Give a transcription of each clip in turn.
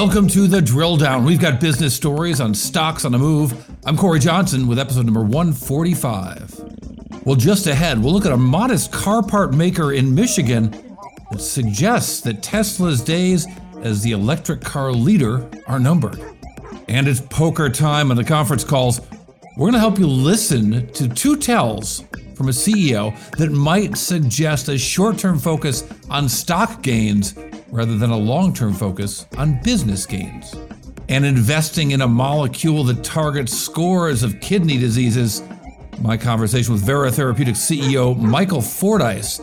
Welcome to the drill down. We've got business stories on stocks on the move. I'm Cory Johnson with episode number 145. Well, just ahead, we'll look at a modest car part maker in Michigan that suggests that Tesla's days as the electric car leader are numbered. And it's poker time on the conference calls. We're going to help you listen to two tells from a CEO that might suggest a short term focus on stock gains rather than a long term focus on business gains. And investing in a molecule that targets scores of kidney diseases. My conversation with Vera Therapeutics CEO Michael Fordyce,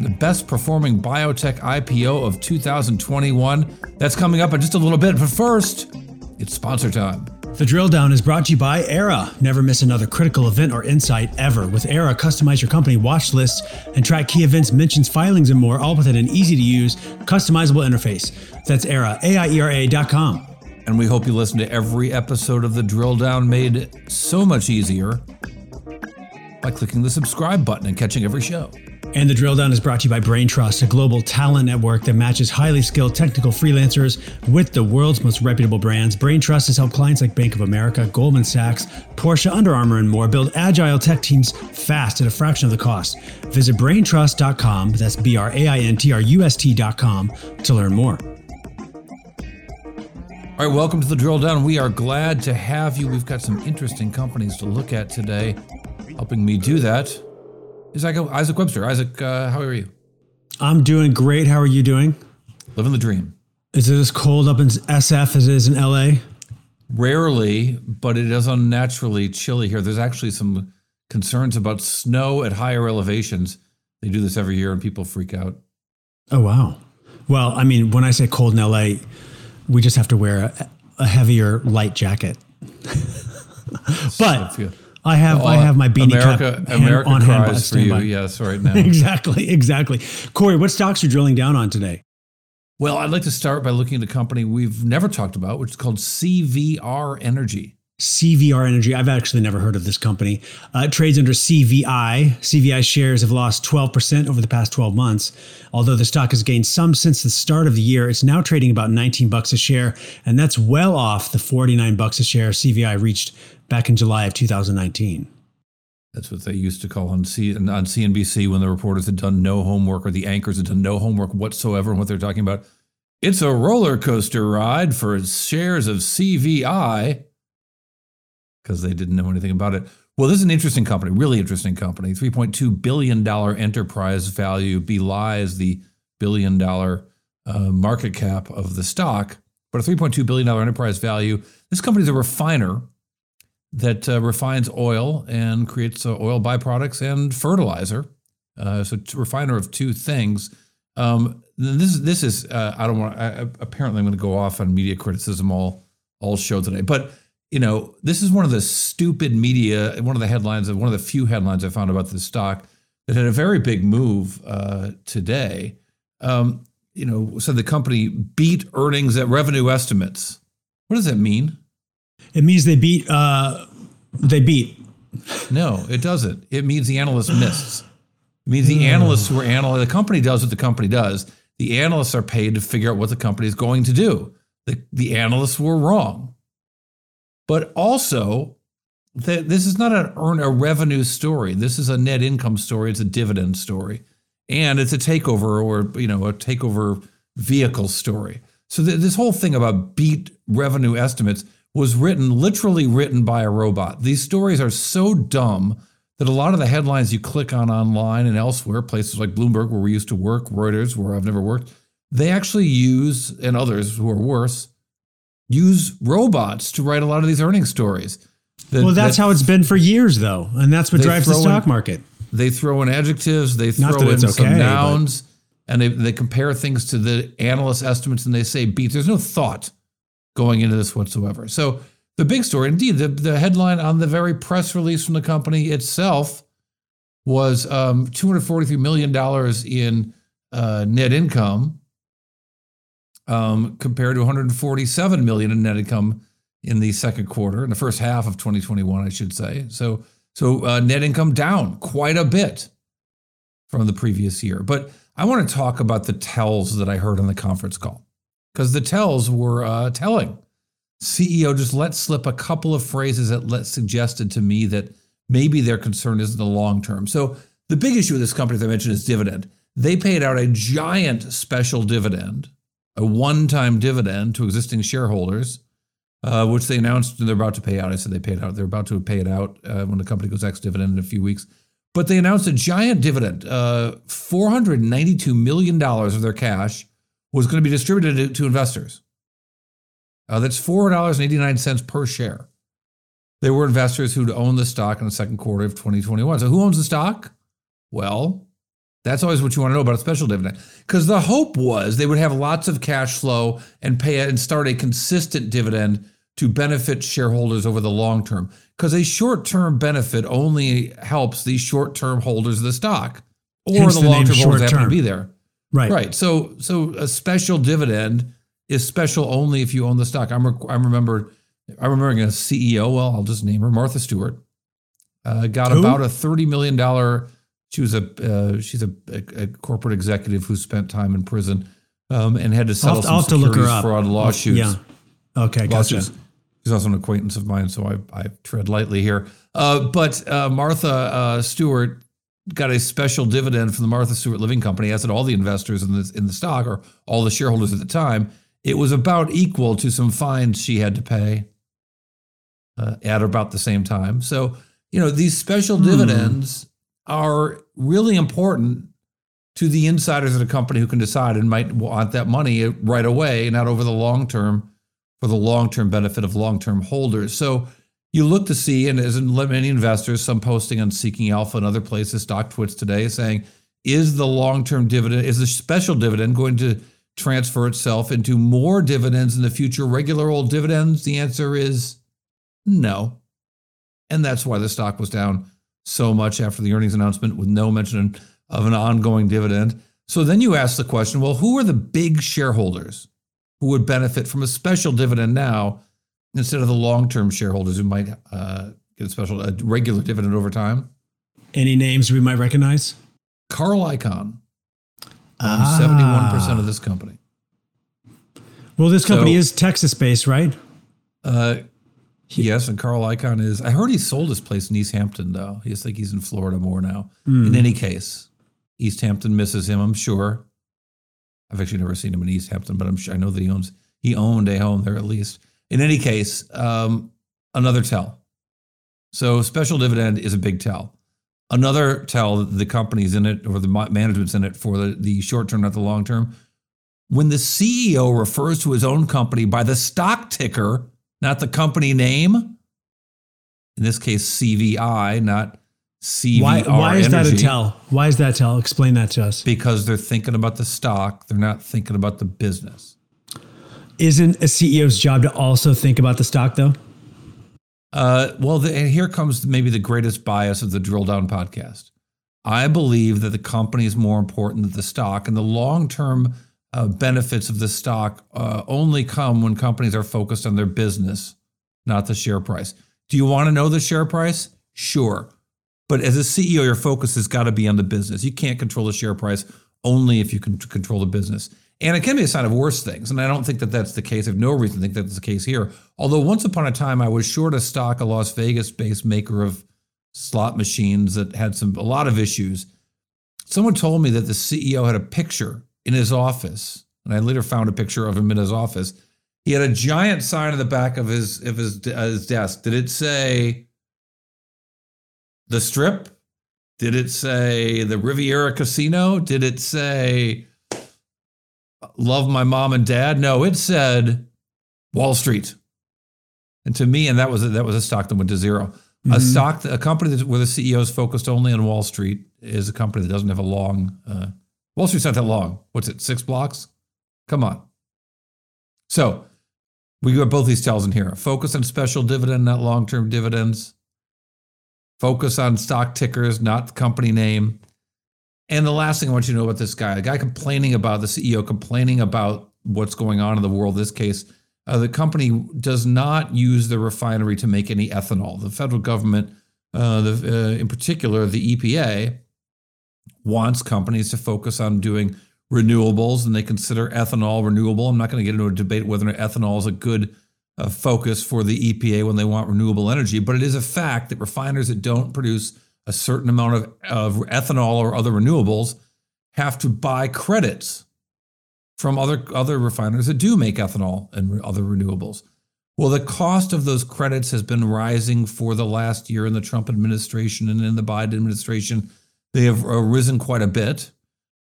the best performing biotech IPO of 2021. That's coming up in just a little bit, but first, it's sponsor time. The drill down is brought to you by Aiera. Never miss another critical event or insight ever. With Aiera, customize your company watch lists and track key events, mentions, filings, and more, all within an easy to use, customizable interface. That's Era. Aiera, A-I-E-R-A.com. And we hope you listen to every episode of The Drill Down made so much easier by clicking the subscribe button and catching every show. And the drill down is brought to you by Braintrust, a global talent network that matches highly skilled technical freelancers with the world's most reputable brands. Braintrust has helped clients like Bank of America, Goldman Sachs, Porsche, Under Armour, and more build agile tech teams fast at a fraction of the cost. Visit braintrust.com, that's B R A I N T R U S T.com, to learn more. All right, welcome to the drill down. We are glad to have you. We've got some interesting companies to look at today. Helping me do that is Isaac Webster. Isaac, uh, how are you? I'm doing great. How are you doing? Living the dream. Is it as cold up in SF as it is in LA? Rarely, but it is unnaturally chilly here. There's actually some concerns about snow at higher elevations. They do this every year and people freak out. Oh, wow. Well, I mean, when I say cold in LA, we just have to wear a, a heavier light jacket. but I have I have my beanie America, cap America on hand cries for you. Yes, right now. exactly, exactly. Cory, what stocks are drilling down on today? Well, I'd like to start by looking at a company we've never talked about, which is called CVR Energy. CVR Energy. I've actually never heard of this company. Uh, it trades under CVI. CVI shares have lost 12% over the past 12 months. Although the stock has gained some since the start of the year, it's now trading about 19 bucks a share, and that's well off the 49 bucks a share CVI reached back in July of 2019. That's what they used to call on, C- on CNBC when the reporters had done no homework or the anchors had done no homework whatsoever on what they're talking about. It's a roller coaster ride for shares of CVI because they didn't know anything about it. Well, this is an interesting company, really interesting company. $3.2 billion enterprise value belies the billion dollar uh, market cap of the stock, but a $3.2 billion enterprise value. This company is a refiner that uh, refines oil and creates uh, oil byproducts and fertilizer. Uh, so, refiner of two things. Um, this this is uh, I don't want. apparently, I'm going to go off on media criticism all all show today, but you know, this is one of the stupid media. One of the headlines one of the few headlines I found about this stock that had a very big move uh, today. Um, you know, said the company beat earnings at revenue estimates. What does that mean? It means they beat. Uh, they beat. No, it doesn't. It means the analyst missed. It means the analysts who are analyzing the company does what the company does. The analysts are paid to figure out what the company is going to do. The, the analysts were wrong. But also, that this is not an earn a revenue story. This is a net income story. It's a dividend story, and it's a takeover or you know a takeover vehicle story. So th- this whole thing about beat revenue estimates was written, literally written by a robot. These stories are so dumb that a lot of the headlines you click on online and elsewhere, places like Bloomberg, where we used to work, Reuters, where I've never worked, they actually use, and others who are worse, use robots to write a lot of these earnings stories. That, well, that's that, how it's been for years, though, and that's what drives the stock in, market. They throw in adjectives, they throw in some okay, but- nouns, and they, they compare things to the analyst estimates and they say beats. There's no thought going into this whatsoever. So the big story, indeed, the, the headline on the very press release from the company itself was um, $243 million in uh, net income um, compared to 147 million in net income in the second quarter, in the first half of 2021, I should say. So, so uh, net income down quite a bit from the previous year. But I want to talk about the tells that I heard on the conference call because the tells were uh, telling. CEO just let slip a couple of phrases that let suggested to me that maybe their concern isn't the long term. So the big issue with this company, as I mentioned, is dividend. They paid out a giant special dividend, a one-time dividend to existing shareholders, uh, which they announced they're about to pay out. I said they paid out. They're about to pay it out uh, when the company goes ex-dividend in a few weeks. But they announced a giant dividend. Uh, $492 million of their cash was going to be distributed to, to investors. Uh, that's $4.89 per share. They were investors who'd owned the stock in the second quarter of 2021. So who owns the stock? Well, that's always what you want to know about a special dividend. Because the hope was they would have lots of cash flow and pay and start a consistent dividend to benefit shareholders over the long term. Because a short term benefit only helps these short term holders of the stock or Hence the the long term holders that happen to be there. Right. Right. So so a special dividend is special only if you own the stock. I'm rec- I remember I remember a CEO. Well, I'll just name her Martha Stewart. Uh, got Who? about a thirty million dollar. She was a uh, she's a, a, a corporate executive who spent time in prison um, and had to settle I'll, some I'll have look her securities fraud lawsuits. Yeah. Okay. Gotcha. She's also an acquaintance of mine, so I, I tread lightly here. Uh, but uh, Martha uh, Stewart got a special dividend from the Martha Stewart Living Company, as did all the investors in the in the stock or all the shareholders at the time. It was about equal to some fines she had to pay uh, at about the same time. So you know these special Hmm. dividends are really important to the insiders of the company who can decide and might want that money right away, not over the long term for the long term benefit of long term holders. So you look to see, and as many investors, some posting on Seeking Alpha and other places, StockTwits today, saying, is the long term dividend, is the special dividend going to transfer itself into more dividends in the future, regular old dividends? The answer is no. And that's why the stock was down so much after the earnings announcement with no mention of an ongoing dividend. So then you ask the question well, who are the big shareholders who would benefit from a special dividend now instead of the long term shareholders who might uh, get a special, a regular dividend over time? Any names we might recognize? Carl Icahn owns Ah. 71% of this company. Well, this company So- is Texas based, right? Uh, yes, and Carl Icahn is. I heard he sold his place in East Hampton, though. He's think he's in Florida more now. In any case, East Hampton misses him. I'm sure. I've actually never seen him in East Hampton, but I'm sure I know that he owns he owned a home there at least. In any case, um, another tell. So special dividend is a big tell. Another tell that the company's in it or the ma- management's in it for the, the short term, not the long term. When the CEO refers to his own company by the stock ticker, not the company name, in this case CVI, not CVR Why, why is that a tell? Why is that tell? Explain that to us. Because they're thinking about the stock, they're not thinking about the business. Isn't a CEO's job to also think about the stock, though? Uh, well, the, and here comes maybe the greatest bias of the Drill Down podcast. I believe that the company is more important than the stock, and the long term uh, benefits of the stock uh, only come when companies are focused on their business, not the share price. Do you want to know the share price? Sure. But as a CEO, your focus has got to be on the business. You can't control the share price only if you can control the business. And it can be a sign of worse things. And I don't think that that's the case. I have no reason to think that's the case here. Although once upon a time, I was short a stock, a Las Vegas based maker of slot machines that had some a lot of issues. Someone told me that the CEO had a picture in his office, and I later found a picture of him in his office. He had a giant sign in the back of his of his, uh, his desk. Did it say the Strip? Did it say the Riviera Casino? Did it say love my mom and dad? No, it said Wall Street. And to me, and that was a, that was a stock that went to zero. Mm-hmm. A stock, a company that, where the CEO is focused only on Wall Street is a company that doesn't have a long. Uh, Wall Street's not that long. What's it? Six blocks? Come on. So we got both these tells in here. Focus on special dividend, not long-term dividends. Focus on stock tickers, not company name. And the last thing I want you to know about this guy, the guy complaining about the CEO complaining about what's going on in the world, this case, uh, the company does not use the refinery to make any ethanol. The federal government, uh, the, uh, in particular, the EPA, wants companies to focus on doing renewables, and they consider ethanol renewable. I'm not going to get into a debate whether ethanol is a good uh, focus for the EPA when they want renewable energy, but it is a fact that refiners that don't produce a certain amount of, of ethanol or other renewables have to buy credits from other other refiners that do make ethanol and other renewables. Well, the cost of those credits has been rising for the last year in the Trump administration and in the Biden administration. They have risen quite a bit.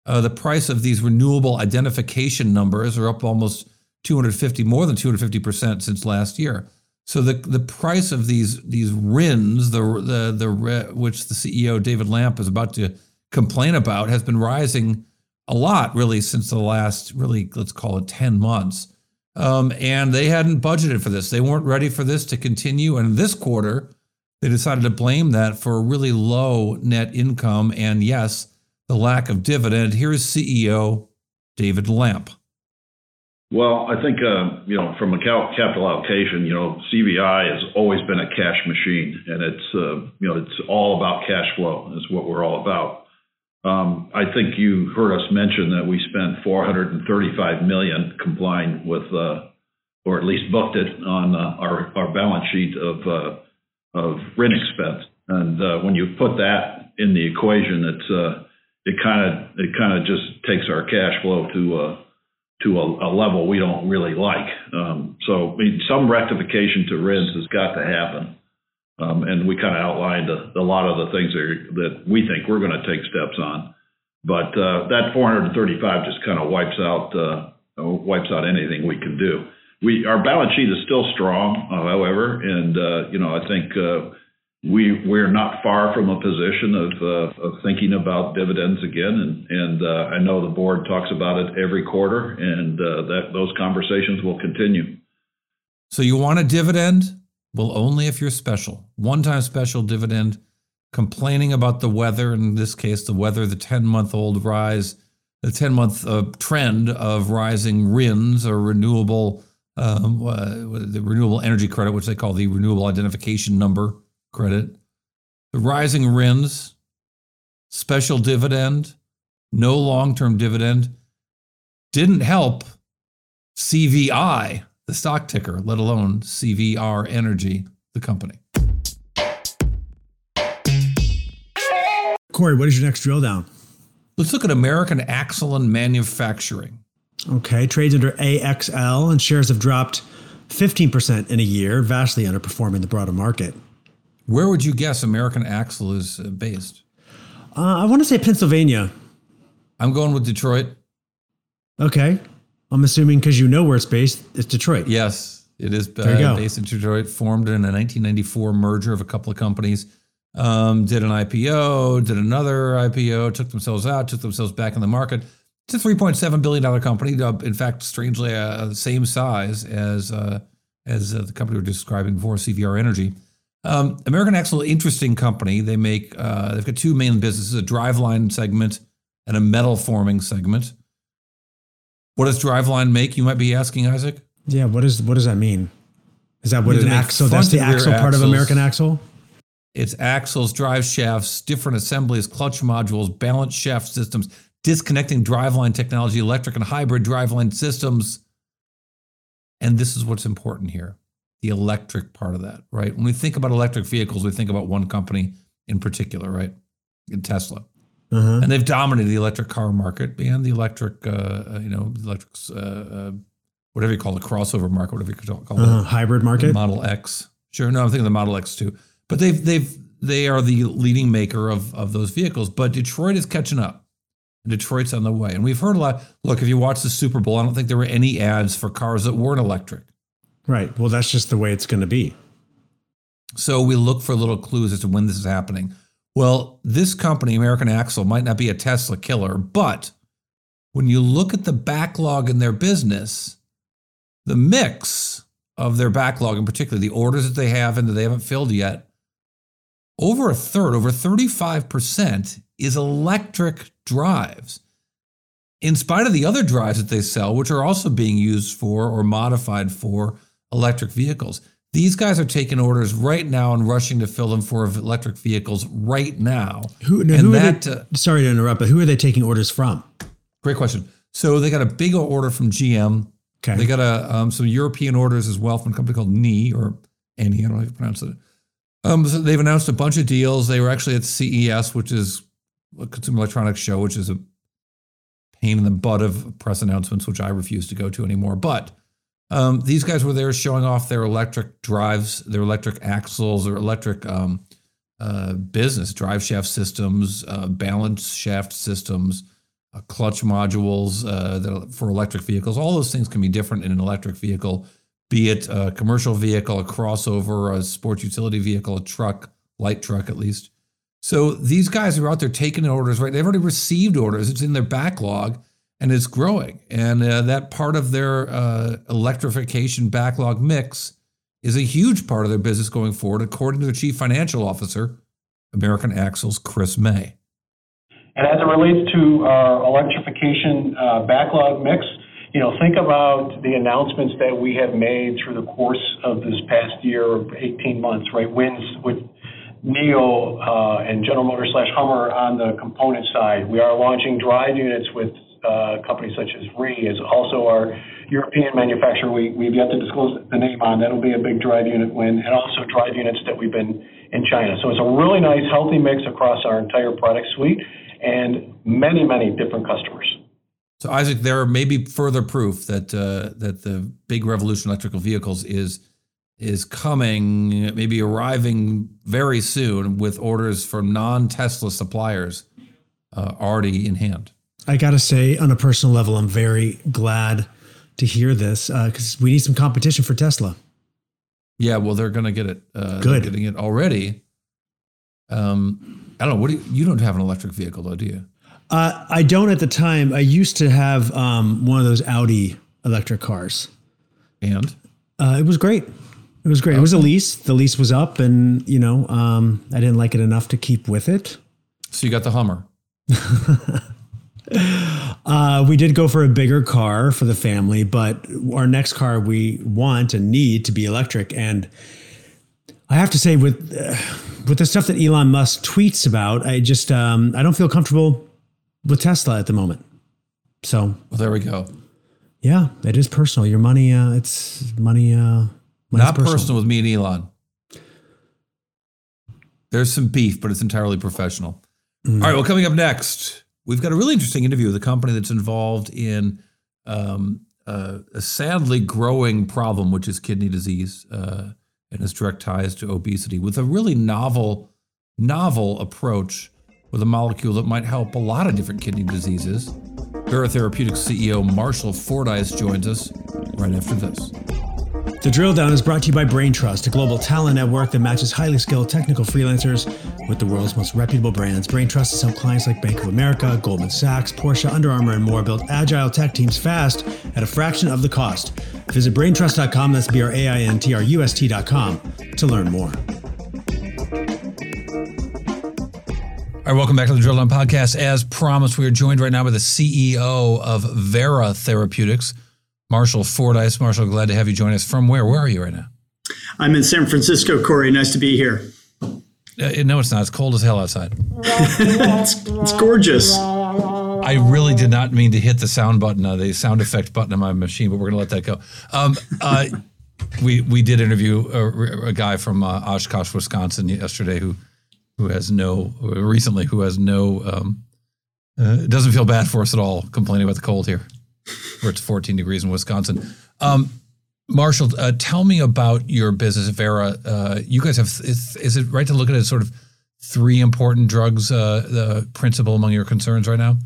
Uh, the price of these renewable identification numbers are up almost 250, more than 250 percent since last year. So the the price of these these RINs, the the the which the CEO David Lamp is about to complain about, has been rising a lot really since the last really let's call it 10 months. Um, and they hadn't budgeted for this. They weren't ready for this to continue. And this quarter they decided to blame that for a really low net income and yes the lack of dividend. Here's ceo david lamp well, I think uh, you know from a capital allocation, you know CVI has always been a cash machine, and it's uh, you know it's all about cash flow. Is what we're all about. Um, I think you heard us mention that we spent 435 million complying with, uh, or at least booked it on uh, our our balance sheet of uh, of RIN expense. And when you put that in the equation, it's it kind of it kind of just takes our cash flow to to a, a level we don't really like. Um, so I mean, some rectification to RINs has got to happen. Um, and we kind of outlined a, a, lot of the things that, that we think we're going to take steps on. But uh, that 435 just kind of wipes out uh, wipes out anything we can do. We our balance sheet is still strong, uh, however, and uh, you know I think uh, we we're not far from a position of uh, of thinking about dividends again, and and I know the board talks about it every quarter, and that those conversations will continue. So you want a dividend? Well, only if you're special. One time special dividend, complaining about the weather, in this case, the weather, the 10 month old rise, the 10 month uh, trend of rising RINs or renewable, um, uh, the renewable energy credit, which they call the renewable identification number credit. The rising RINs, special dividend, no long term dividend, didn't help CVI the stock ticker, let alone CVR Energy, the company. Cory, what is your next drill down? Let's look at American Axle and Manufacturing. Okay, trades under AXL and shares have dropped 15% in a year, vastly underperforming the broader market. Where would you guess American Axle is uh, based? Uh, I want to say Pennsylvania. I'm going with Detroit. Okay. I'm assuming because you know where it's based, it's Detroit. Yes, it is uh, based in Detroit. Formed in a 1994 merger of a couple of companies. Um, did an IPO, did another IPO, took themselves out, took themselves back in the market. It's a 3.7 billion dollar company. Uh, in fact, strangely, uh, the same size as uh, as uh, the company we're describing before, CVR Energy. Um, American Axle, interesting company. They make uh, they've got two main businesses: a driveline segment and a metal forming segment. What does Driveline make? You might be asking, Isaac. Yeah, what is what does that mean? Is that what an axle? That's the axle part axles. of American Axle. It's axles, drive shafts, different assemblies, clutch modules, balance shaft systems, disconnecting driveline technology, electric and hybrid driveline systems. And this is what's important here the electric part of that, right? When we think about electric vehicles, we think about one company in particular, right? In Tesla. Uh-huh. And they've dominated the electric car market and the electric, uh, uh you know, electric, uh, uh, whatever you call the crossover market, whatever you call it, hybrid market, Model X. Sure, no, I'm thinking the Model X too. But they've they've they are the leading maker of of those vehicles. But Detroit is catching up. Detroit's on the way, and we've heard a lot. Look, if you watch the Super Bowl, I don't think there were any ads for cars that weren't electric. Right. Well, that's just the way it's going to be. So we look for little clues as to when this is happening. Well, this company, American Axle, might not be a Tesla killer, but when you look at the backlog in their business, the mix of their backlog, in particular, the orders that they have and that they haven't filled yet, over a third, over 35% is electric drives. In spite of the other drives that they sell, which are also being used for or modified for electric vehicles. These guys are taking orders right now and rushing to fill them for electric vehicles right now. Who, now, who that, they, uh, sorry to interrupt, but who are they taking orders from? Great question. So they got a big order from GM. Okay. They got a um, some European orders as well from a company called NI or NI, I don't know how you pronounce it. Um, so they've announced a bunch of deals. They were actually at CES, which is a consumer electronics show, which is a pain in the butt of press announcements, which I refuse to go to anymore. But um, these guys were there showing off their electric drives, their electric axles, their electric um, uh, business drive shaft systems, uh, balance shaft systems, uh, clutch modules uh, for electric vehicles. All those things can be different in an electric vehicle, be it a commercial vehicle, a crossover, a sports utility vehicle, a truck, light truck at least. So these guys are out there taking orders, right? They've already received orders. It's in their backlog and it's growing. And uh, that part of their uh, electrification backlog mix is a huge part of their business going forward, according to the chief financial officer, American Axle's Chris May. And as it relates to our electrification uh, backlog mix, you know, think about the announcements that we have made through the course of this past year, 18 months, right? Wins with NIO uh, and General Motors slash Hummer on the component side. We are launching drive units with uh, companies such as REE is also our European manufacturer. We, we've yet to disclose the name on. That'll be a big drive unit win, and also drive units that we've been in China. So it's a really nice, healthy mix across our entire product suite and many, many different customers. So Isaac, there may be further proof that uh, that the big revolution electrical vehicles is is coming, maybe arriving very soon with orders from non-Tesla suppliers uh, already in hand. I got to say, on a personal level, I'm very glad to hear this because uh, we need some competition for Tesla. Yeah, well, they're going to get it. Uh, Good, getting it already. Um, I don't know. What do you, you don't have an electric vehicle though, do you? Uh, I don't at the time. I used to have um, one of those Audi electric cars, and uh, it was great. It was great. Okay. It was a lease. The lease was up, and you know, um, I didn't like it enough to keep with it. So you got the Hummer. Uh, we did go for a bigger car for the family, but our next car we want and need to be electric. And I have to say, with uh, with the stuff that Elon Musk tweets about, I just um, I don't feel comfortable with Tesla at the moment. So well, there we go. Yeah, it is personal. Your money, uh, it's money. Uh, Not personal. personal with me and Elon. There's some beef, but it's entirely professional. Mm. All right. Well, coming up next. We've got a really interesting interview with a company that's involved in um, uh, a sadly growing problem, which is kidney disease uh, and its direct ties to obesity, with a really novel, novel approach with a molecule that might help a lot of different kidney diseases. Vera Therapeutics CEO Marshall Fordyce joins us right after this. The Drill Down is brought to you by BrainTrust, a global talent network that matches highly skilled technical freelancers with the world's most reputable brands. BrainTrust has helped clients like Bank of America, Goldman Sachs, Porsche, Under Armour, and more build agile tech teams fast at a fraction of the cost. Visit braintrust.com, that's B R A I N T R U S T.com, to learn more. All right, welcome back to the Drill Down Podcast. As promised, we are joined right now by the CEO of Vera Therapeutics. Marshall Fordyce. Marshall, glad to have you join us. From where? Where are you right now? I'm in San Francisco, Cory. Nice to be here. Uh, no, it's not. It's cold as hell outside. it's, it's, gorgeous. I really did not mean to hit the sound button, uh, the sound effect button on my machine, but we're going to let that go. Um, uh, we we did interview a, a guy from uh, Oshkosh, Wisconsin, yesterday who who has no recently who has no um, uh, doesn't feel bad for us at all, complaining about the cold here where it's 14 degrees in Wisconsin. Um, Marshall, uh, tell me about your business, Vera. Uh, you guys have, is, is, it right to look at it as sort of three important drugs, uh, the principal among your concerns right now?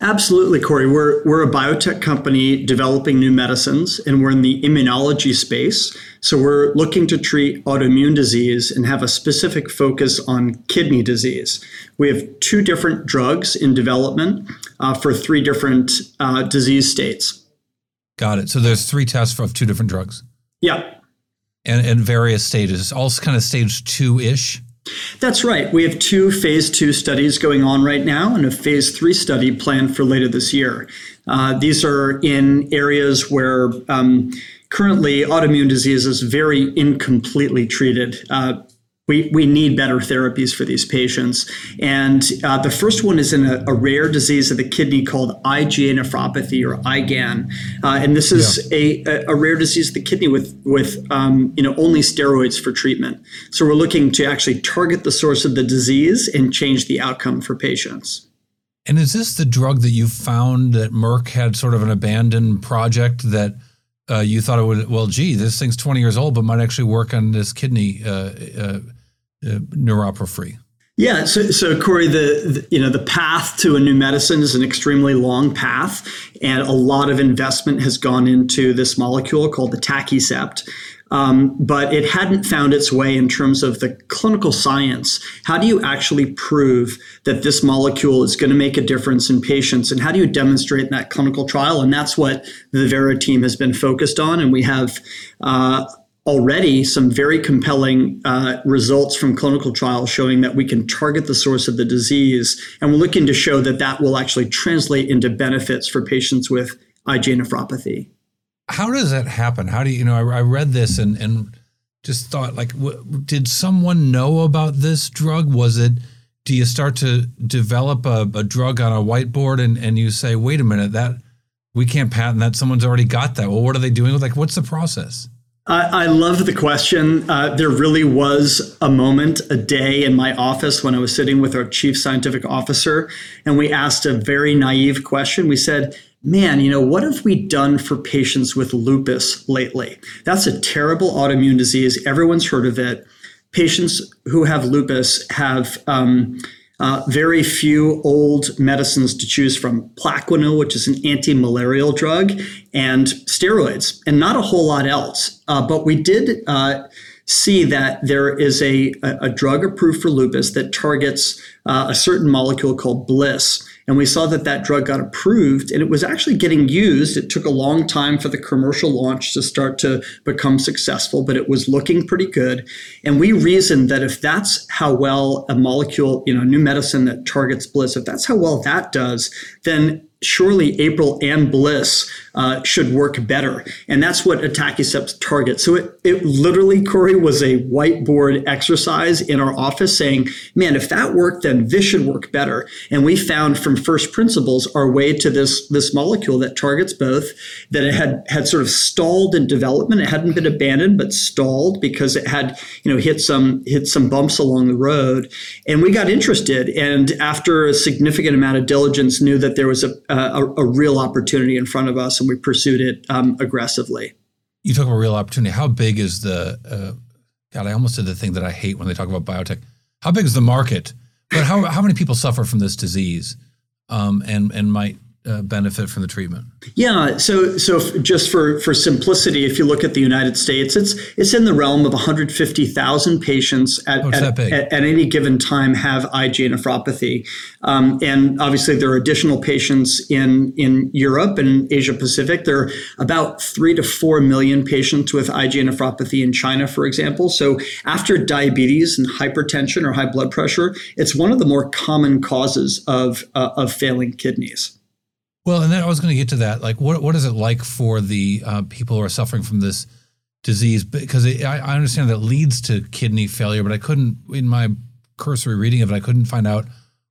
Absolutely, Cory. We're, we're a biotech company developing new medicines, and we're in the immunology space. So we're looking to treat autoimmune disease and have a specific focus on kidney disease. We have two different drugs in development uh, for three different uh, disease states. Got it. So there's three tests of two different drugs. Yeah. And in various stages, all kind of stage two ish. That's right. We have two phase two studies going on right now and a phase three study planned for later this year. Uh, these are in areas where um, currently autoimmune disease is very incompletely treated. Uh, we, we need better therapies for these patients. And uh, the first one is in a, a, rare disease of the kidney called IgA nephropathy or IgAN. Uh, and this is yeah. a, a rare disease of the kidney with, with um, you know, only steroids for treatment. So we're looking to actually target the source of the disease and change the outcome for patients. And is this the drug that you found that Merck had sort of an abandoned project that uh, you thought it would, well, gee, this thing's 20 years old, but might actually work on this kidney uh, uh, uh, neuropathy? Yeah, so, so Cory, the, the, you know the path to a new medicine is an extremely long path, and a lot of investment has gone into this molecule called the atacicept. Um, but it hadn't found its way in terms of the clinical science. How do you actually prove that this molecule is going to make a difference in patients, and how do you demonstrate that clinical trial? And that's what the Vera team has been focused on, and we have. Uh, already some very compelling uh, results from clinical trials showing that we can target the source of the disease. And we're looking to show that that will actually translate into benefits for patients with IgA nephropathy. How does that happen? How do you, you know, I, I read this and, and just thought, like, did someone know about this drug? Was it, do you start to develop a, a drug on a whiteboard and, and you say, wait a minute, that we can't patent that. Someone's already got that. Well, what are they doing? Like, what's the process? I, I love the question. Uh, there really was a moment, a day in my office when I was sitting with our chief scientific officer, and we asked a very naive question. We said, Man, you know, what have we done for patients with lupus lately? That's a terrible autoimmune disease. Everyone's heard of it. Patients who have lupus have um, uh, very few old medicines to choose from Plaquenil, which is an anti malarial drug, and steroids, and not a whole lot else. Uh, but we did uh, see that there is a, a, drug approved for lupus that targets uh, a certain molecule called BLyS. And we saw that that drug got approved and it was actually getting used. It took a long time for the commercial launch to start to become successful, but it was looking pretty good. And we reasoned that if that's how well a molecule, you know, new medicine that targets BLyS, if that's how well that does, then surely APRIL and BLyS uh, should work better. And that's what atacicept targets. So it, it literally, Cory, was a whiteboard exercise in our office saying, man, if that worked, then this should work better. And we found from first principles our way to this, this molecule that targets both, that it had, had sort of stalled in development. It hadn't been abandoned, but stalled because it had, you know, hit some, hit some bumps along the road. And we got interested. And after a significant amount of diligence, knew that there was a, a, a real opportunity in front of us, and we pursued it um, aggressively. You talk about real opportunity. How big is the? Uh, God, I almost did the thing that I hate when they talk about biotech. How big is the market? But how how many people suffer from this disease, um, and and might uh, benefit from the treatment? Yeah, so so just for for simplicity, if you look at the United States, it's it's in the realm of 150,000 patients at, oh, at, at, at, any given time have IgA nephropathy, um, and obviously there are additional patients in in Europe and Asia Pacific. There are about three to four million patients with IgA nephropathy in China, for example. So after diabetes and hypertension or high blood pressure, it's one of the more common causes of uh, of failing kidneys. Well, and then I was going to get to that. Like, what what is it like for the uh, people who are suffering from this disease? Because it, I, I understand that leads to kidney failure, but I couldn't, in my cursory reading of it, I couldn't find out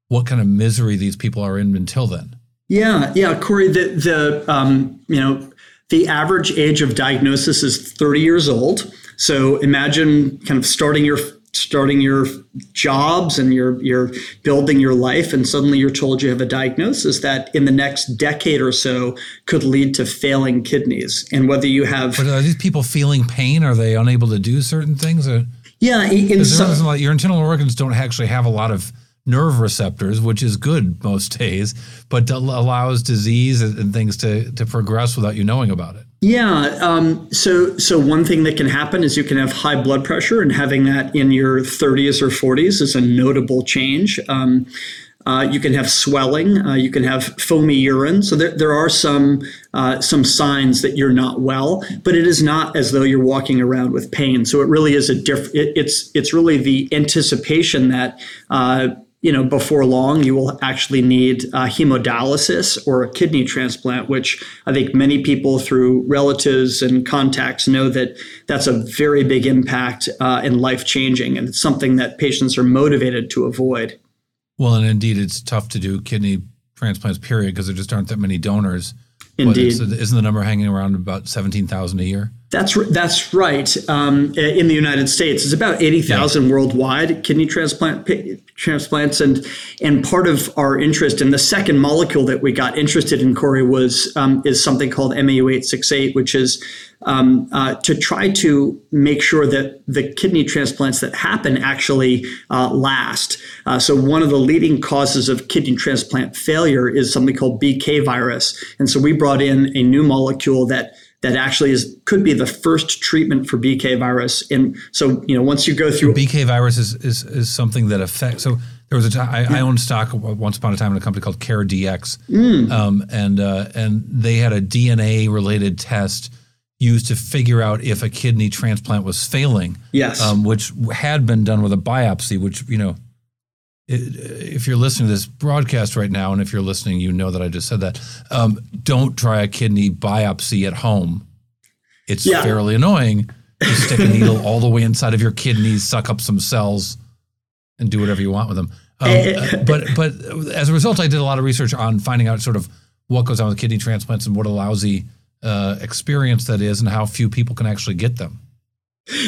what kind of misery these people are in until then. Yeah, yeah, Cory. The the um, you know the average age of diagnosis is 30 years old. So imagine kind of starting your starting your jobs and you're you're building your life and suddenly you're told you have a diagnosis that in the next decade or so could lead to failing kidneys. And whether you have but are these people feeling pain? Are they unable to do certain things? Or yeah in some, like your internal organs don't actually have a lot of nerve receptors, which is good most days, but allows disease and things to to progress without you knowing about it. Yeah. Um, so, so one thing that can happen is you can have high blood pressure, and having that in your 30s or 40s is a notable change. Um, uh, you can have swelling. Uh, you can have foamy urine. So there, there are some uh, some signs that you're not well, but it is not as though you're walking around with pain. So it really is a different. It, it's it's really the anticipation that uh, you know, before long, you will actually need uh, hemodialysis or a kidney transplant, which I think many people through relatives and contacts know that that's a very big impact uh, and life changing. And it's something that patients are motivated to avoid. Well, and indeed, it's tough to do kidney transplants, period, because there just aren't that many donors. Indeed. Isn't the number hanging around about 17,000 a year? That's that's right. Um, in the United States, it's about eighty thousand yeah. worldwide kidney transplant transplants, and and part of our interest in the second molecule that we got interested in, Cory, was um, is something called MAU eight six eight, which is um, uh, to try to make sure that the kidney transplants that happen actually uh, last. Uh, so one of the leading causes of kidney transplant failure is something called BK virus, and so we brought in a new molecule that that actually is could be the first treatment for BK virus. And so, you know, once you go through BK virus is is, is something that affects. So there was a time I, I owned stock once upon a time in a company called CareDx, mm. um, and uh, and they had a DNA related test used to figure out if a kidney transplant was failing. Yes, um, which had been done with a biopsy, which you know if you're listening to this broadcast right now, and if you're listening, you know that I just said that. Um, don't try a kidney biopsy at home. It's yeah. fairly annoying to stick a needle all the way inside of your kidneys, suck up some cells, and do whatever you want with them. Um, uh, but but as a result, I did a lot of research on finding out sort of what goes on with kidney transplants and what a lousy uh, experience that is, and how few people can actually get them.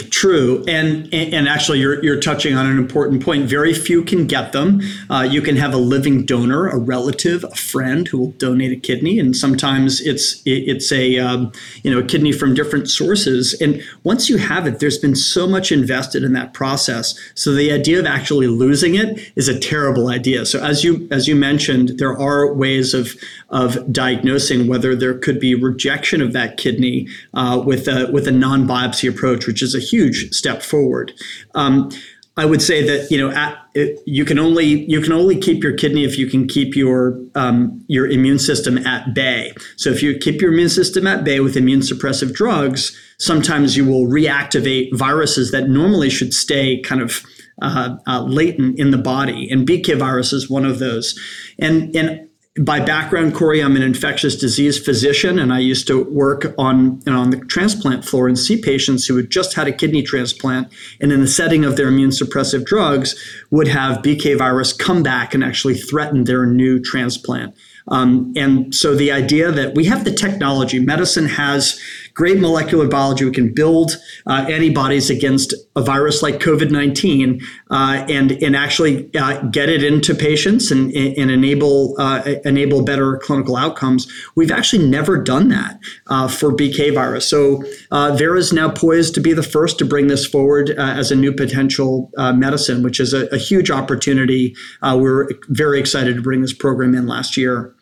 True, and and actually, you're you're touching on an important point. Very few can get them. Uh, you can have a living donor, a relative, a friend who will donate a kidney, and sometimes it's it's a um, you know a kidney from different sources. And once you have it, there's been so much invested in that process. So the idea of actually losing it is a terrible idea. So as you as you mentioned, there are ways of of diagnosing whether there could be rejection of that kidney uh, with a with a non biopsy approach, which is is a huge step forward. Um, I would say that you know at, it, you can only you can only keep your kidney if you can keep your um, your immune system at bay. So if you keep your immune system at bay with immune suppressive drugs, sometimes you will reactivate viruses that normally should stay kind of uh, uh, latent in the body, and BK virus is one of those. And and by background, Cory, I'm an infectious disease physician, and I used to work on you know, on the transplant floor and see patients who had just had a kidney transplant, and in the setting of their immune suppressive drugs, would have BK virus come back and actually threaten their new transplant. Um, and so the idea that we have the technology, medicine has great molecular biology. We can build uh, antibodies against a virus like COVID 19 uh, and, and actually uh, get it into patients and, and enable, uh, enable better clinical outcomes. We've actually never done that uh, for BK virus. So uh, Vera is now poised to be the first to bring this forward as a new potential medicine, which is a, a huge opportunity. we're very excited to bring this program in last year.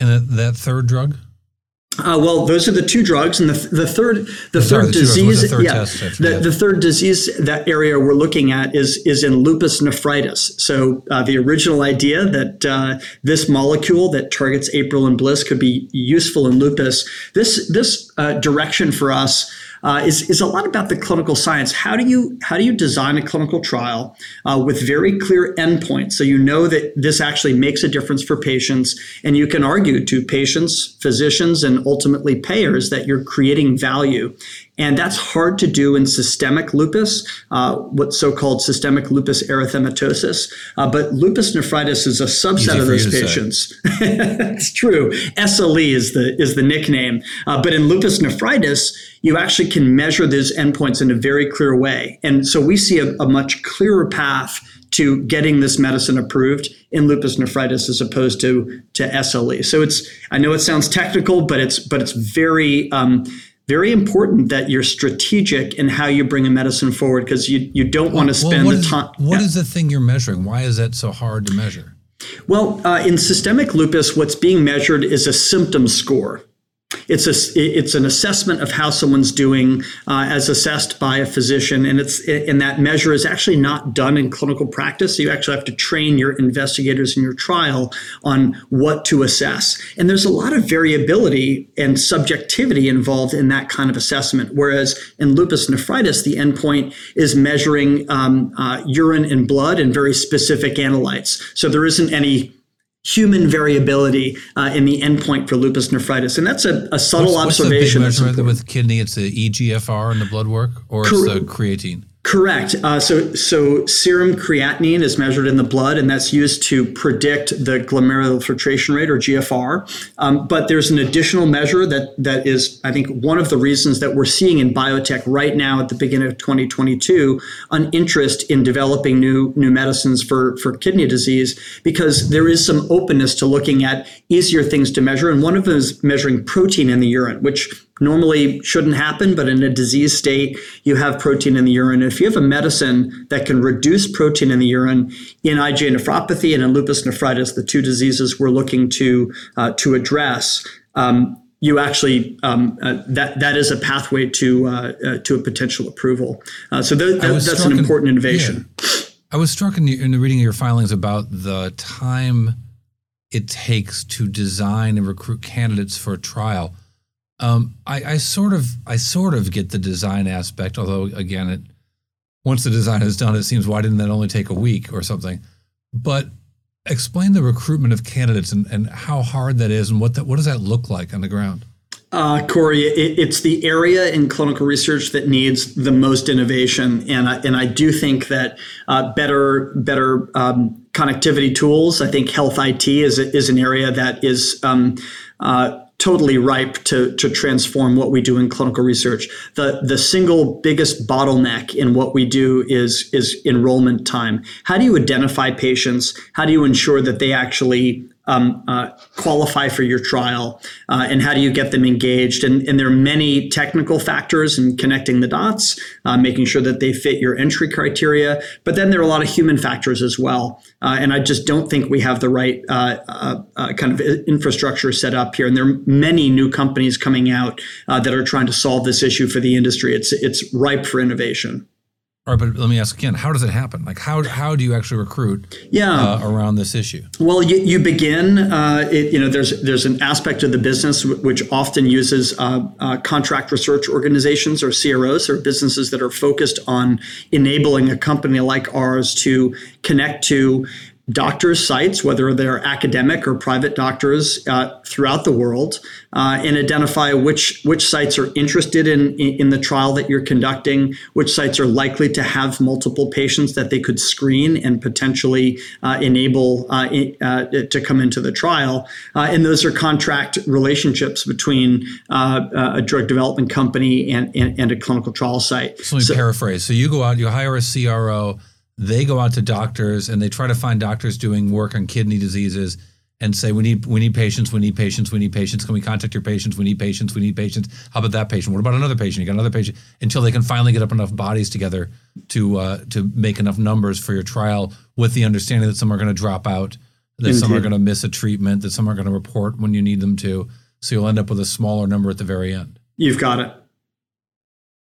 And that third drug? Uh, well, those are the two drugs, and the, the third the Sorry, third disease, the third yeah, the, the, third disease that area we're looking at is is in lupus nephritis. So uh, the original idea that uh, this molecule that targets APRIL and BLyS could be useful in lupus. This this uh, direction for us uh, is, is a lot about the clinical science. How do you how do you design a clinical trial uh, with very clear endpoints so you know that this actually makes a difference for patients, and you can argue to patients, physicians, and ultimately payers that you're creating value. And that's hard to do in systemic lupus, uh, what's so-called systemic lupus erythematosus. Uh, but lupus nephritis is a subset Easy of those patients. it's true. SLE is the is the nickname. Uh, but in lupus nephritis, you actually can measure those endpoints in a very clear way. And so we see a, a much clearer path to getting this medicine approved in lupus nephritis as opposed to to SLE. So it's I know it sounds technical, but it's but it's very um, very important that you're strategic in how you bring a medicine forward because you, you don't want to spend well, the time. What yeah. is the thing you're measuring? Why is that so hard to measure? Well, uh, in systemic lupus, what's being measured is a symptom score. It's a it's an assessment of how someone's doing uh, as assessed by a physician, and it's and that measure is actually not done in clinical practice. So you actually have to train your investigators in your trial on what to assess, and there's a lot of variability and subjectivity involved in that kind of assessment. Whereas in lupus nephritis, the endpoint is measuring um, uh, urine and blood and very specific analytes. So there isn't any human variability uh, in the endpoint for lupus nephritis, and that's a, a subtle what's, observation. What's the big measure with kidney? It's the EGFR in the blood work, or Cor- it's the creatine. Correct. Uh, so, so serum creatinine is measured in the blood, and that's used to predict the glomerular filtration rate, or GFR. Um, but there's an additional measure that that is, I think, one of the reasons that we're seeing in biotech right now at the beginning of 2022 an interest in developing new new medicines for for kidney disease, because there is some openness to looking at easier things to measure, and one of them is measuring protein in the urine, which normally shouldn't happen, but in a disease state, you have protein in the urine. If you have a medicine that can reduce protein in the urine in IgA nephropathy and in lupus nephritis, the two diseases we're looking to uh, to address. Um, you actually um, uh, that that is a pathway to uh, uh to a potential approval. Uh, so th- that, that's an important in, innovation. Yeah. I was struck in the, in the reading of your filings about the time it takes to design and recruit candidates for a trial. Um, I, I, sort of I sort of get the design aspect, although again, it once the design is done, it seems why didn't that only take a week or something? But explain the recruitment of candidates and, and how hard that is, and what that what does that look like on the ground? Uh, Cory, it, it's the area in clinical research that needs the most innovation, and I, and I do think that uh, better better um, connectivity tools. I think health IT is is an area that is um, uh, totally ripe to, to transform what we do in clinical research. The, the single biggest bottleneck in what we do is, is enrollment time. How do you identify patients? How do you ensure that they actually um, uh, qualify for your trial uh, and how do you get them engaged? And, and, there are many technical factors in connecting the dots uh, making sure that they fit your entry criteria but then there are a lot of human factors as well. Uh, and i just don't think we have the right uh, uh, kind of infrastructure set up here. And there are many new companies coming out that are trying to solve this issue for the industry. It's it's ripe for innovation all right, but let me ask again: How does it happen? Like, how how do you actually recruit? Yeah. Uh, around this issue. Well, you, you begin. Uh, it, you know, there's there's an aspect of the business which often uses uh, uh contract research organizations or CROs or businesses that are focused on enabling a company like ours to connect to doctors' sites, whether they're academic or private doctors uh, throughout the world, uh, and identify which which sites are interested in, in the trial that you're conducting, which sites are likely to have multiple patients that they could screen and potentially uh, enable uh, uh, to come into the trial. Uh, and those are contract relationships between a drug development company and, and, and, a clinical trial site. So let me so, paraphrase. So you go out, you hire a CRO they go out to doctors and they try to find doctors doing work on kidney diseases and say we need we need patients we need patients we need patients. Can we contact your patients? We need patients we need patients. How about that patient? What about another patient? You got another patient? Until they can finally get up enough bodies together to uh, to make enough numbers for your trial with the understanding that some are going to drop out that Indeed. some are going to miss a treatment that some are going to report when you need them to. So you'll end up with a smaller number at the very end. You've got it.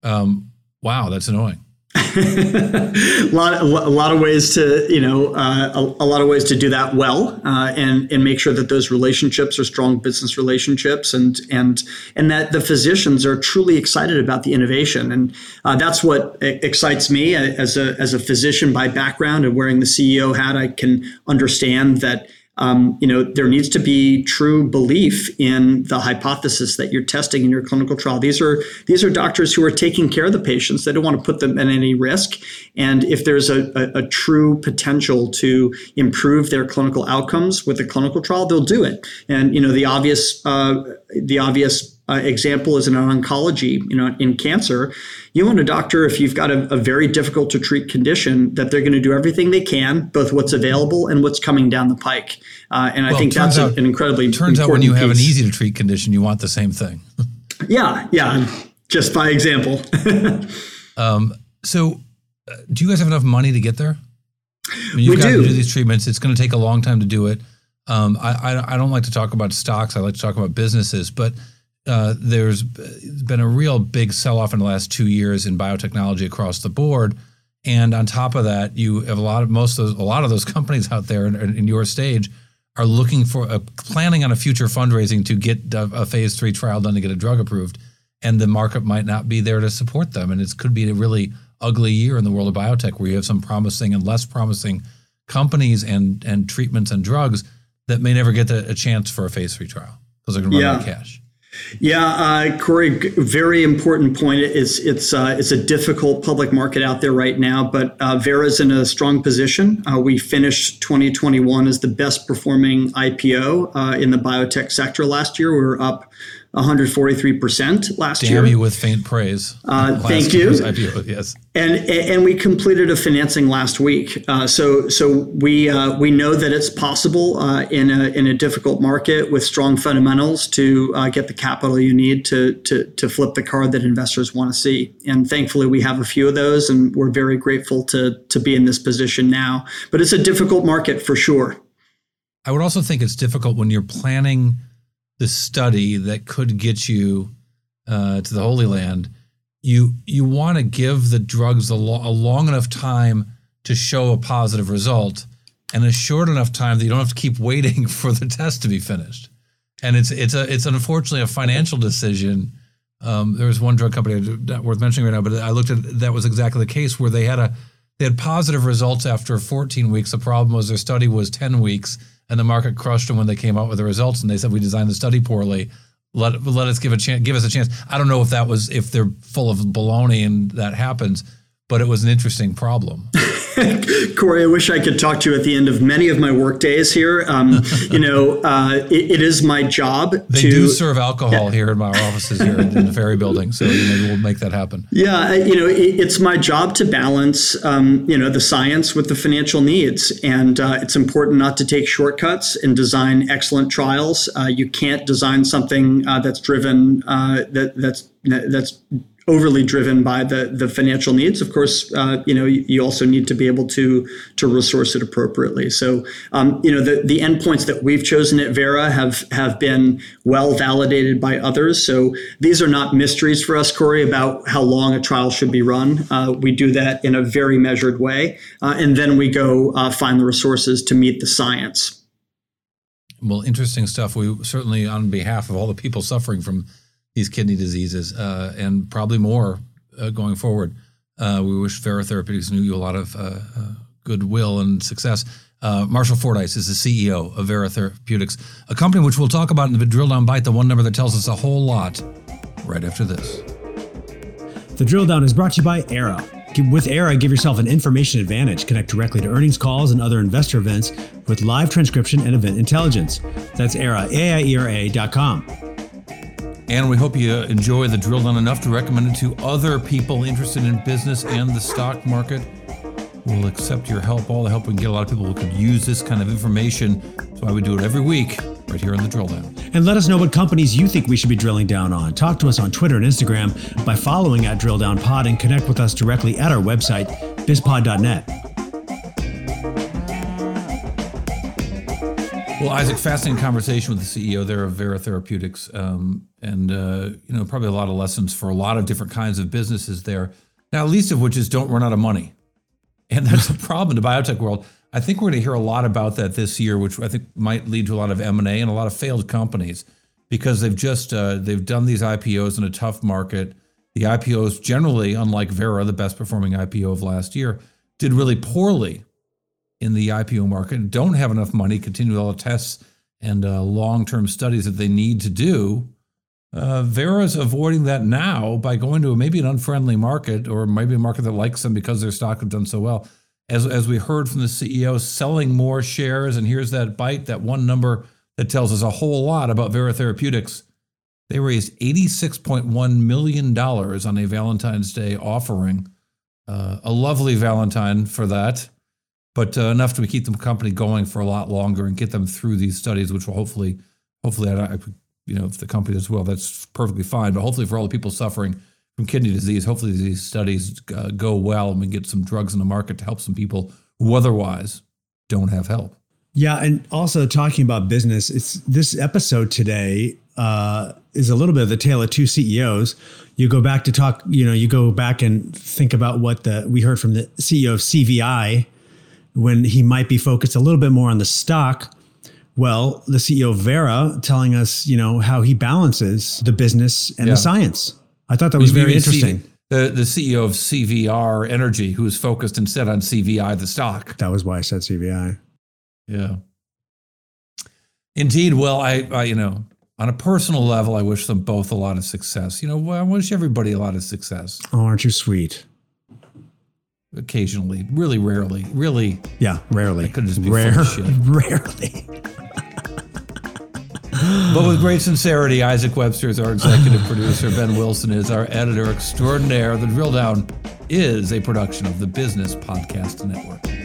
Um, wow that's annoying a lot, a lot of ways to, you know, uh, a, a, lot of ways to do that well, uh, and and make sure that those relationships are strong business relationships, and and and that the physicians are truly excited about the innovation, and uh, that's what excites me as a as a physician by background and wearing the CEO hat. I can understand that um, you know, there needs to be true belief in the hypothesis that you're testing in your clinical trial. These are these are doctors who are taking care of the patients. They don't want to put them at any risk. And if there's a, a, a true potential to improve their clinical outcomes with a clinical trial, they'll do it. And you know, the obvious uh, the obvious uh, example is in oncology, you know, in cancer, you want a doctor if you've got a, a very difficult to treat condition that they're going to do everything they can, both what's available and what's coming down the pike. Uh, and I think that's out, an incredibly turns out when you piece. have an easy to treat condition, you want the same thing. Yeah, yeah, just by example. um, so, uh, do you guys have enough money to get there? I mean, you've we got do. to do these treatments. It's going to take a long time to do it. Um, I, I, I don't like to talk about stocks. I like to talk about businesses, but uh, there's been a real big sell-off in the last two years in biotechnology across the board. And on top of that, you have a lot of most of those, a lot of those companies out there in, in your stage are looking for a, planning on a future fundraising to get a, a phase three trial done to get a drug approved, and the market might not be there to support them, and it could be a really ugly year in the world of biotech where you have some promising and less promising companies and and treatments and drugs that may never get a, a chance for a phase three trial because they're going to run yeah. out of cash. Yeah, uh, Cory, very important point. It's it's uh, it's a difficult public market out there right now, but uh, Vera's in a strong position. Uh, we finished 2021 as the best performing IPO uh, in the biotech sector last year. We were up 143% last Damn year. you with faint praise. Uh, thank you. IPO, yes. And and we completed a financing last week. Uh, so so we uh, we know that it's possible uh, in a in a difficult market with strong fundamentals to uh, get the capital you need to to to flip the card that investors want to see. And thankfully we have a few of those, and we're very grateful to to be in this position now. But it's a difficult market for sure. I would also think it's difficult when you're planning the study that could get you uh, to the Holy Land, you you want to give the drugs a, lo- a, long enough time to show a positive result, and a short enough time that you don't have to keep waiting for the test to be finished. And it's it's a it's unfortunately a financial decision. Um, there was one drug company not worth mentioning right now, but I looked at that was exactly the case where they had a they had positive results after 14 weeks. The problem was their study was 10 weeks and the market crushed them when they came out with the results and they said we designed the study poorly let let us give a chance give us a chance i don't know if that was if they're full of baloney and that happens but it was an interesting problem. Cory, I wish I could talk to you at the end of many of my work days here. Um, you know, uh, it, it is my job they to. do serve alcohol yeah. here in my offices here in the Ferry Building, so maybe we'll make that happen. Yeah, you know, it, it's my job to balance, um, you know, the science with the financial needs, and uh, it's important not to take shortcuts and design excellent trials. Uh, you can't design something uh, that's driven uh, that that's that's overly driven by the the financial needs. Of course, uh, you know you also need to be able to to resource it appropriately. So um, you know the the endpoints that we've chosen at Vera have have been well validated by others. So these are not mysteries for us, Cory, about how long a trial should be run. Uh, we do that in a very measured way, uh, and then we go uh, find the resources to meet the science. Well, interesting stuff. We certainly, on behalf of all the people suffering from these kidney diseases uh, and probably more uh, going forward. Uh, we wish Vera Therapeutics knew you a lot of uh, uh, goodwill and success. Marshall Fordyce is the CEO of Vera Therapeutics, a company which we'll talk about in the drill down bite, the one number that tells us a whole lot, right after this. The drill down is brought to you by Aiera. With Aiera, give yourself an information advantage. Connect directly to earnings calls and other investor events with live transcription and event intelligence. That's Aiera, A-I-E-R-A dot com. And we hope you enjoy the drill down enough to recommend it to other people interested in business and the stock market. We'll accept your help, all the help we can get. A lot of people who could use this kind of information. So I would do it every week right here on the drill down. And let us know what companies you think we should be drilling down on. Talk to us on Twitter and Instagram by following at Drill Down Pod and connect with us directly at our website, bizpod.net. Well, Isaac, fascinating conversation with the CEO there of Vera Therapeutics, um, and uh, you know probably a lot of lessons for a lot of different kinds of businesses there. Now, least of which is don't run out of money, and that's a problem in the biotech world. I think we're going to hear a lot about that this year, which I think might lead to a lot of M and A and a lot of failed companies because they've just uh, they've done these IPOs in a tough market. The IPOs generally, unlike Vera, the best performing IPO of last year, did really poorly in the IPO market don't have enough money, continue all the tests and uh, long term studies that they need to do. Uh, Vera's avoiding that now by going to maybe an unfriendly market or maybe a market that likes them because their stock have done so well. As, as we heard from the CEO, selling more shares. And here's that bite, that one number that tells us a whole lot about Vera Therapeutics. They raised $86.1 million on a Valentine's Day offering. Uh, a lovely Valentine for that but uh, enough to keep them company going for a lot longer and get them through these studies, which will hopefully, hopefully, I, I you know, if the company does well, that's perfectly fine. But hopefully, for all the people suffering from kidney disease, hopefully these studies uh, go well and we get some drugs in the market to help some people who otherwise don't have help. Yeah, and also talking about business, it's this episode today uh, is a little bit of the tale of two CEOs. You go back to talk, you know, you go back and think about what the we heard from the CEO of CVI when he might be focused a little bit more on the stock. Well, the CEO Vera telling us, you know, how he balances the business and Yeah. the science. I thought that was very interesting. the, the CEO of CVR Energy, who is focused instead on CVI, the stock. That was why I said CVI. Yeah. Indeed. Well, I, I, you know, on a personal level, I wish them both a lot of success. You know, I wish everybody a lot of success Oh, aren't you sweet? Occasionally, really rarely, really. Yeah, rarely. That could just be Rare, full of shit. rarely. But with great sincerity, Isaac Webster is our executive producer. Ben Wilson is our editor extraordinaire. The Drill Down is a production of the Business Podcast Network.